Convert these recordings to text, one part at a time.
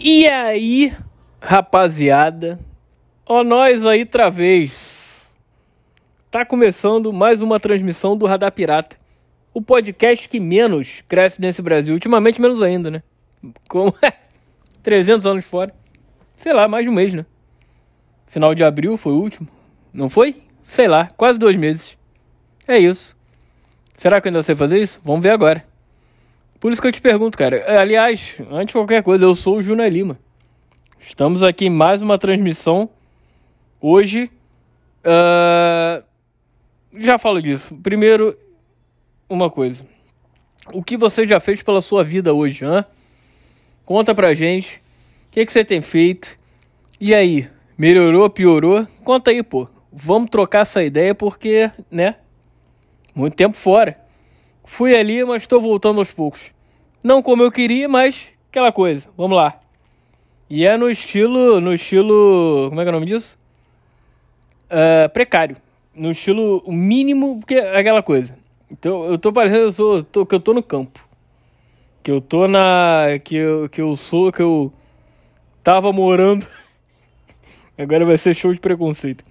E aí, rapaziada? Ó, nós aí outra vez. Tá começando mais uma transmissão do Radar Pirata. O podcast que menos cresce nesse Brasil. Ultimamente, menos ainda, né? Como 300 anos fora. Sei lá, mais de um mês, né? Final de abril foi o último. Não foi? Sei lá, quase dois meses. É isso. Será que eu ainda sei fazer isso? Vamos ver agora. Por isso que eu te pergunto, cara. É, aliás, antes de qualquer coisa, eu sou o Juna Lima. Estamos aqui em mais uma transmissão. Hoje. Uh... Já falo disso. Primeiro, uma coisa. O que você já fez pela sua vida hoje, hã? Conta pra gente. O que, que você tem feito? E aí? Melhorou, piorou? Conta aí, pô. Vamos trocar essa ideia porque, né? Muito tempo fora. Fui ali, mas estou voltando aos poucos. Não como eu queria, mas aquela coisa. Vamos lá. E é no estilo. No estilo. Como é que é o nome disso? Uh, precário. No estilo mínimo, porque é aquela coisa. Então eu tô parecendo eu sou, tô, que eu tô no campo. Que eu tô na. Que eu, que eu sou, que eu tava morando. Agora vai ser show de preconceito.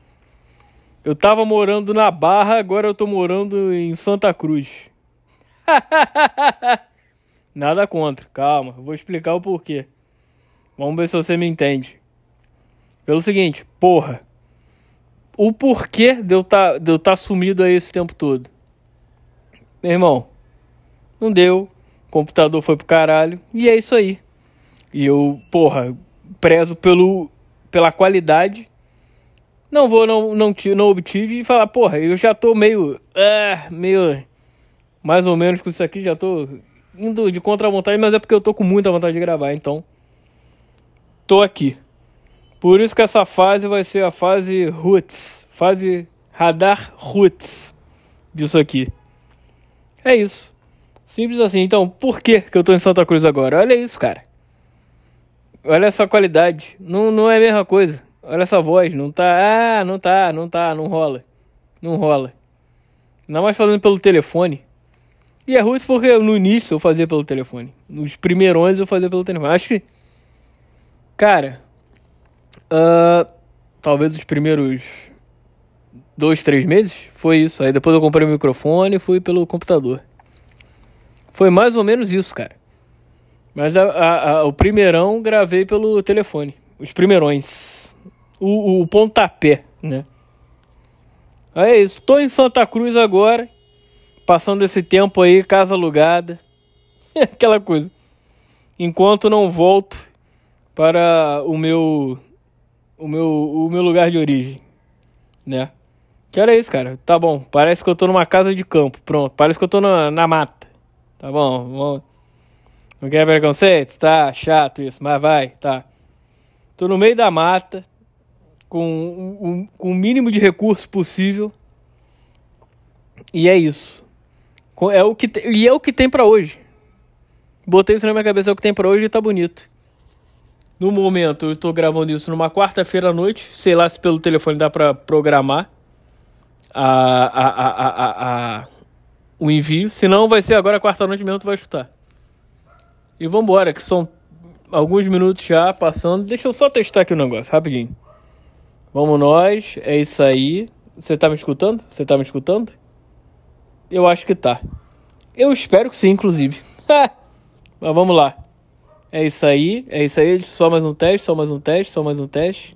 Eu tava morando na Barra, agora eu tô morando em Santa Cruz. Nada contra, calma, vou explicar o porquê. Vamos ver se você me entende. Pelo seguinte, porra. O porquê de eu tá, de eu tá sumido aí esse tempo todo? Meu irmão, não deu. O computador foi pro caralho. E é isso aí. E eu, porra, prezo pelo, pela qualidade. Não vou, não, não, não obtive e falar, porra, eu já tô meio. Ah, meio mais ou menos com isso aqui, já tô indo de contra vontade, mas é porque eu tô com muita vontade de gravar, então tô aqui. Por isso que essa fase vai ser a fase roots, fase radar roots disso aqui. É isso. Simples assim. Então, por que que eu tô em Santa Cruz agora? Olha isso, cara. Olha essa qualidade. Não, não é a mesma coisa. Olha essa voz. Não tá. Ah, não tá, não tá, não rola. Não rola. Não mais falando pelo telefone. E é ruim porque no início eu fazia pelo telefone. Nos primeirões eu fazia pelo telefone. Acho que. Cara. Uh, talvez os primeiros dois, três meses foi isso. Aí depois eu comprei o microfone e fui pelo computador. Foi mais ou menos isso, cara. Mas a, a, a, o primeirão gravei pelo telefone. Os primeirões. O, o pontapé, né? Aí é isso. Tô em Santa Cruz agora passando esse tempo aí, casa alugada, aquela coisa. Enquanto não volto para o meu o meu o meu lugar de origem, né? Que era isso, cara. Tá bom. Parece que eu tô numa casa de campo. Pronto. Parece que eu tô na, na mata. Tá bom. Não quer preconceito? Tá chato isso, mas vai, tá. Tô no meio da mata, com, um, com o mínimo de recurso possível. E é isso. É o que te... E é o que tem para hoje. Botei isso na minha cabeça, é o que tem para hoje e tá bonito. No momento, eu tô gravando isso numa quarta-feira à noite. Sei lá se pelo telefone dá pra programar a, a, a, o envio. Se não, vai ser agora quarta-noite mesmo, tu vai chutar. E vambora, que são alguns minutos já passando. Deixa eu só testar aqui o negócio, rapidinho. Vamos nós, é isso aí. Você tá me escutando? Você tá me escutando? Eu acho que tá. Eu espero que sim, inclusive. Mas vamos lá. É isso aí, é isso aí. Só mais um teste, só mais um teste, só mais um teste.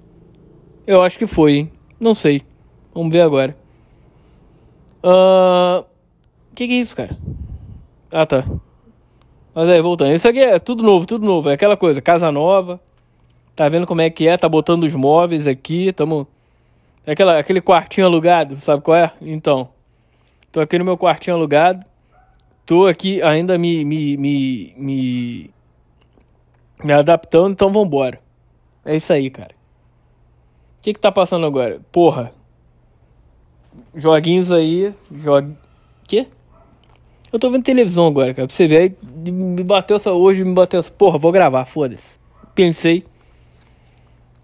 Eu acho que foi, hein? Não sei. Vamos ver agora. O uh... que, que é isso, cara? Ah, tá. Mas aí, voltando. Isso aqui é tudo novo, tudo novo. É aquela coisa, casa nova. Tá vendo como é que é? Tá botando os móveis aqui. Tamo. É aquela, aquele quartinho alugado, sabe qual é? Então. Tô aqui no meu quartinho alugado. Tô aqui ainda me, me, me, me, me adaptando, então vambora. É isso aí, cara. O que que tá passando agora? Porra. Joguinhos aí. Jog... Quê? Eu tô vendo televisão agora, cara. Pra você ver. Me bateu essa. Hoje me bateu essa. Porra, vou gravar, foda-se. Pensei.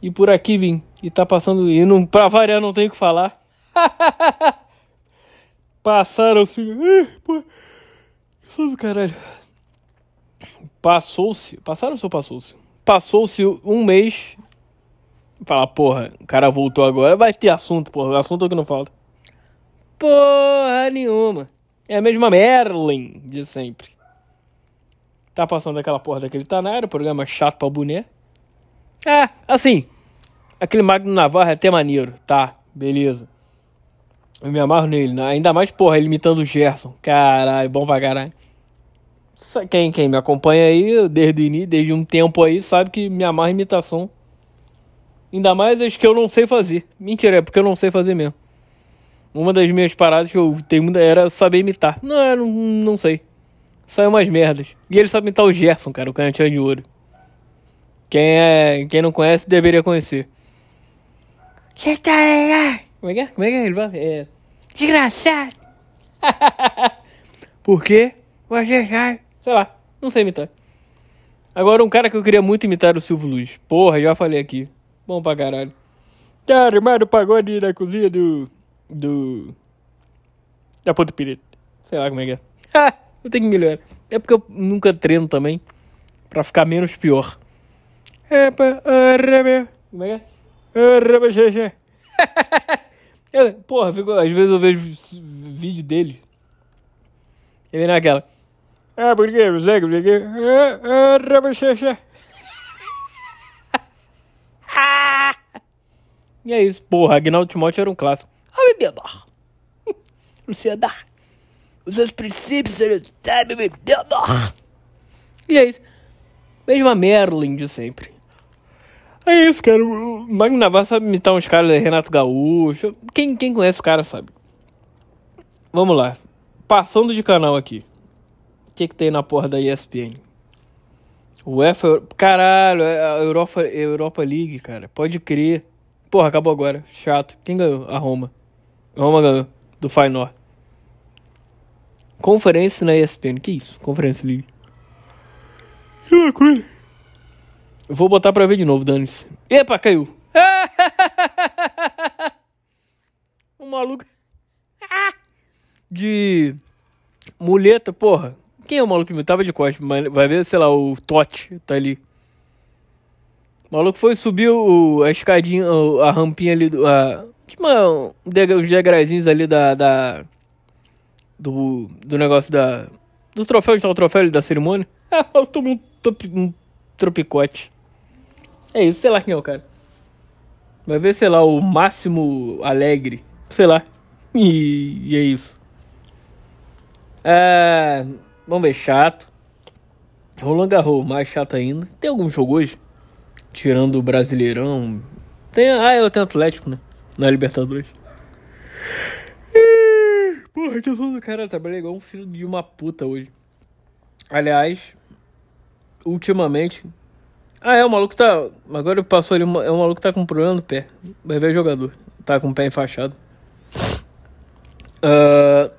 E por aqui vim. E tá passando. E não, pra variar, não tenho o que falar. Passaram-se. Só do caralho. Passou-se. Passaram-se ou passou-se? passou-se um mês. Fala, porra, o cara voltou agora, vai ter assunto, porra. Assunto é que não falta. Porra nenhuma. É a mesma Merlin de sempre. Tá passando aquela porra daquele Tanário, programa chato pra boné. É, assim. Aquele Magno Navarro é até maneiro, tá, beleza. Eu me amarro nele, né? ainda mais, porra, ele imitando o Gerson. Caralho, bom pra caralho. Quem, quem me acompanha aí desde início, desde um tempo aí, sabe que me amarra imitação. Ainda mais as que eu não sei fazer. Mentira, é porque eu não sei fazer mesmo. Uma das minhas paradas que eu tenho era saber imitar. Não, eu não, não sei. Saiu umas merdas. E ele sabe imitar o Gerson, cara, o canhotinho de ouro. Quem, é, quem não conhece deveria conhecer. Você tá? Como é que é? Como é que é? Ele fala? É. Desgraçado! Por quê? Você já. Sei lá, não sei imitar. Agora, um cara que eu queria muito imitar era o Silvio Luiz. Porra, já falei aqui. Bom pra caralho. Tá armado o pagode na cozinha do. do. da Ponto Pirito. Sei lá como é que é. Ah, eu tenho que melhorar. É porque eu nunca treino também. Pra ficar menos pior. Epa, arrebe. Como é que é? Arrebe, Porra, fico, às vezes eu vejo vídeo dele. E vem naquela. Ah, porque você porque. Arrebe, xexé. E é isso. Porra, Agnaldo Timóteo era um clássico. Ah, meu Deus. Luciana. Os seus princípios, sabe, meu Deus. E é isso. Mesma Merlin de sempre. É isso, cara. O Magno Navarro sabe imitar uns caras, Renato Gaúcho. Quem, quem conhece o cara sabe. Vamos lá. Passando de canal aqui. O que, que tem na porra da ESPN? O UEFA. Caralho, é a Europa, Europa League, cara. Pode crer. Porra, acabou agora. Chato. Quem ganhou? A Roma. A Roma ganhou. Do Feyenoord. Conferência na ESPN. Que isso? Conferência League. Que loucura. Vou botar pra ver de novo, dane-se. Epa, caiu. o maluco. De muleta, porra. Quem é o maluco que me tava de costas? Vai ver, sei lá, o Totti tá ali. O maluco foi subir o, a escadinha, a rampinha ali, do, a, tipo os degraizinhos ali da, da do, do negócio da, do troféu, de tal troféu ali da cerimônia. Ah, eu tomei um, um tropicote. É isso, sei lá quem é o cara. Vai ver, sei lá, o Máximo Alegre. Sei lá. E, e é isso. É, vamos ver, chato. Roland Garros, mais chato ainda. Tem algum jogo hoje? Tirando o Brasileirão. Tem, ah, eu tenho Atlético, né? Na Libertadores. Porra, que som do cara trabalhei igual um filho de uma puta hoje. Aliás, ultimamente, ah, é, o maluco tá. Agora passou ali. É o maluco tá com problema no pé. Vai ver jogador. Tá com o pé enfaixado. Uh,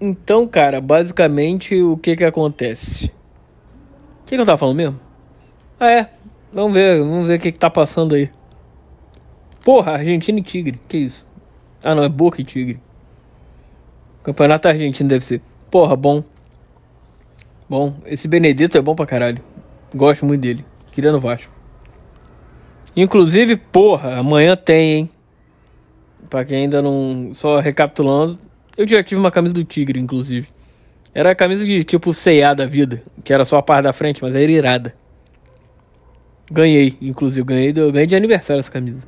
então, cara, basicamente o que que acontece? O que, que eu tava falando mesmo? Ah, é. Vamos ver, vamos ver o que que tá passando aí. Porra, Argentina e Tigre. Que isso? Ah, não, é Boca e Tigre. Campeonato Argentino deve ser. Porra, bom. Bom, esse Benedetto é bom pra caralho. Gosto muito dele. Queria no Vasco. Inclusive, porra, amanhã tem, hein? Pra quem ainda não. Só recapitulando. Eu já tive uma camisa do Tigre, inclusive. Era a camisa de tipo CA da vida. Que era só a parte da frente, mas era irada. Ganhei, inclusive. Ganhei, ganhei de aniversário essa camisa.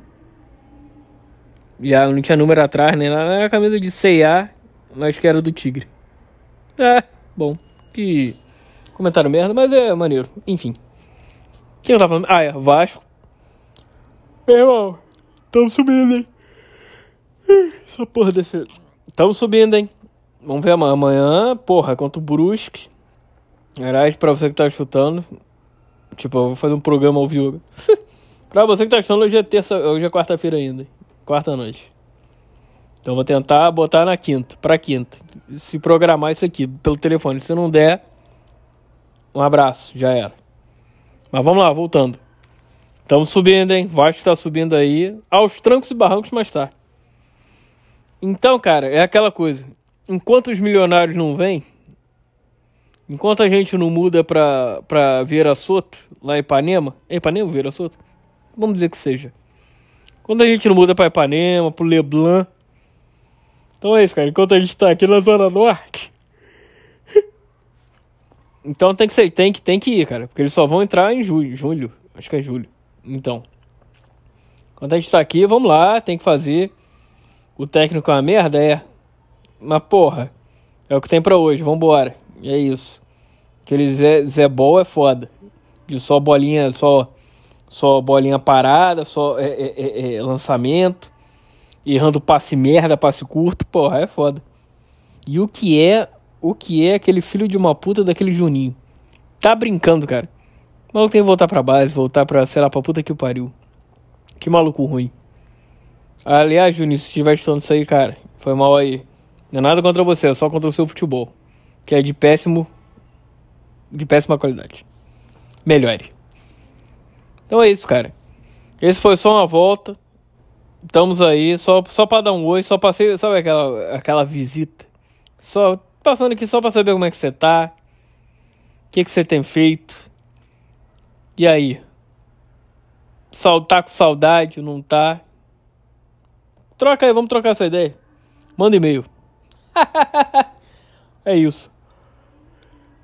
Já não tinha número atrás, nem nada. Era a camisa de CA, mas que era do Tigre. É, bom. Que comentário merda, mas é maneiro. Enfim. Quem eu tava falando? Ah, é, Vasco. Meu irmão, tamo subindo, hein? Essa porra desse. Tamo subindo, hein? Vamos ver amanhã. Amanhã, porra, contra o Brusque. Aliás, pra você que tá chutando. Tipo, eu vou fazer um programa ao vivo. pra você que tá chutando, hoje é terça. Hoje é quarta-feira ainda. Quarta noite. Então vou tentar botar na quinta, pra quinta. Se programar isso aqui pelo telefone. Se não der, um abraço, já era. Mas vamos lá, voltando. Estamos subindo, hein? Vasco está subindo aí. Aos trancos e barrancos, mas tá. Então, cara, é aquela coisa. Enquanto os milionários não vêm, Enquanto a gente não muda pra, pra Vieira Soto, lá em Ipanema. É Ipanema, Vieira Soto? Vamos dizer que seja. Quando a gente não muda pra Ipanema, pro Leblon. Então é isso, cara. Enquanto a gente tá aqui na Zona Norte. Então tem que ser, tem que, tem que ir, cara. Porque eles só vão entrar em julho. Julho. Acho que é julho. Então. Quando a gente tá aqui, vamos lá, tem que fazer. O técnico é uma merda? É. Mas porra. É o que tem pra hoje, vambora. É isso. Aquele Zé, Zé Bol é foda. De só bolinha, só só bolinha parada, só é, é, é, é, lançamento, errando passe merda, passe curto, porra, é foda. E o que é, o que é aquele filho de uma puta daquele Juninho? Tá brincando, cara. O maluco tem que voltar pra base, voltar pra, sei lá, pra puta que o pariu. Que maluco ruim. Aliás, Juninho, se estiver estudando isso aí, cara, foi mal aí. Não é nada contra você, é só contra o seu futebol. Que é de péssimo. De péssima qualidade. Melhore. Então é isso, cara. Esse foi só uma volta. Estamos aí, só, só para dar um oi, só passei, sabe aquela, aquela visita? Só passando aqui só para saber como é que você tá. O que, que você tem feito. E aí? Tá com saudade, não tá? Troca aí, vamos trocar essa ideia. Manda e-mail. é isso.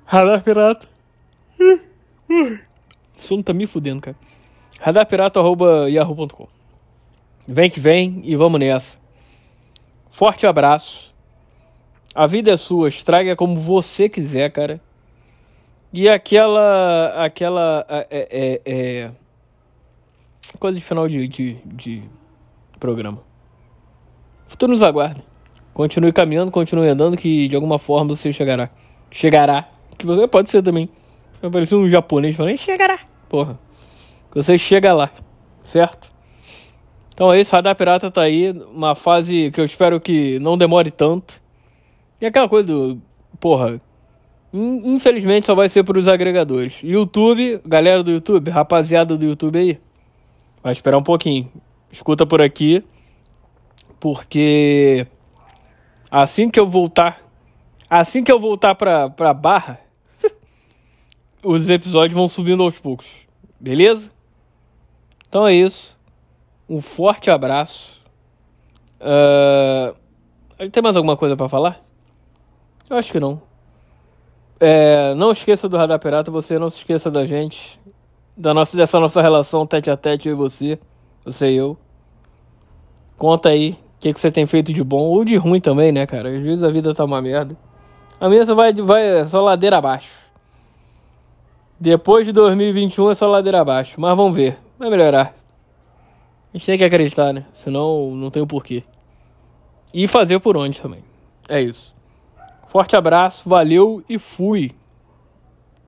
Radar Pirata. Isso tá me fudendo, cara radarpirata.yahoo.com. Vem que vem e vamos nessa. Forte abraço. A vida é sua, estraga como você quiser, cara. E aquela. aquela. É, é, é, coisa de final de, de, de programa. Futuro nos aguarda. Continue caminhando, continue andando, que de alguma forma você chegará. Chegará. Que você pode ser também. Vai parecer um japonês falando, chegará. Porra você chega lá, certo? Então é isso, Radar Pirata tá aí, uma fase que eu espero que não demore tanto. E aquela coisa do, porra, infelizmente só vai ser para os agregadores. YouTube, galera do YouTube, rapaziada do YouTube aí, vai esperar um pouquinho. Escuta por aqui, porque assim que eu voltar, assim que eu voltar pra, pra barra, os episódios vão subindo aos poucos, beleza? Então é isso. Um forte abraço. Uh... Tem mais alguma coisa para falar? Eu acho que não. É, não esqueça do Radar Pirata, você não se esqueça da gente, da nossa, dessa nossa relação tete a tete eu e você, você e eu. Conta aí o que, que você tem feito de bom ou de ruim também, né, cara? Às vezes a vida tá uma merda. A minha só vai, vai só ladeira abaixo. Depois de 2021 é só ladeira abaixo, mas vamos ver. Vai melhorar. A gente tem que acreditar, né? Senão não tem o porquê. E fazer por onde também. É isso. Forte abraço, valeu e fui.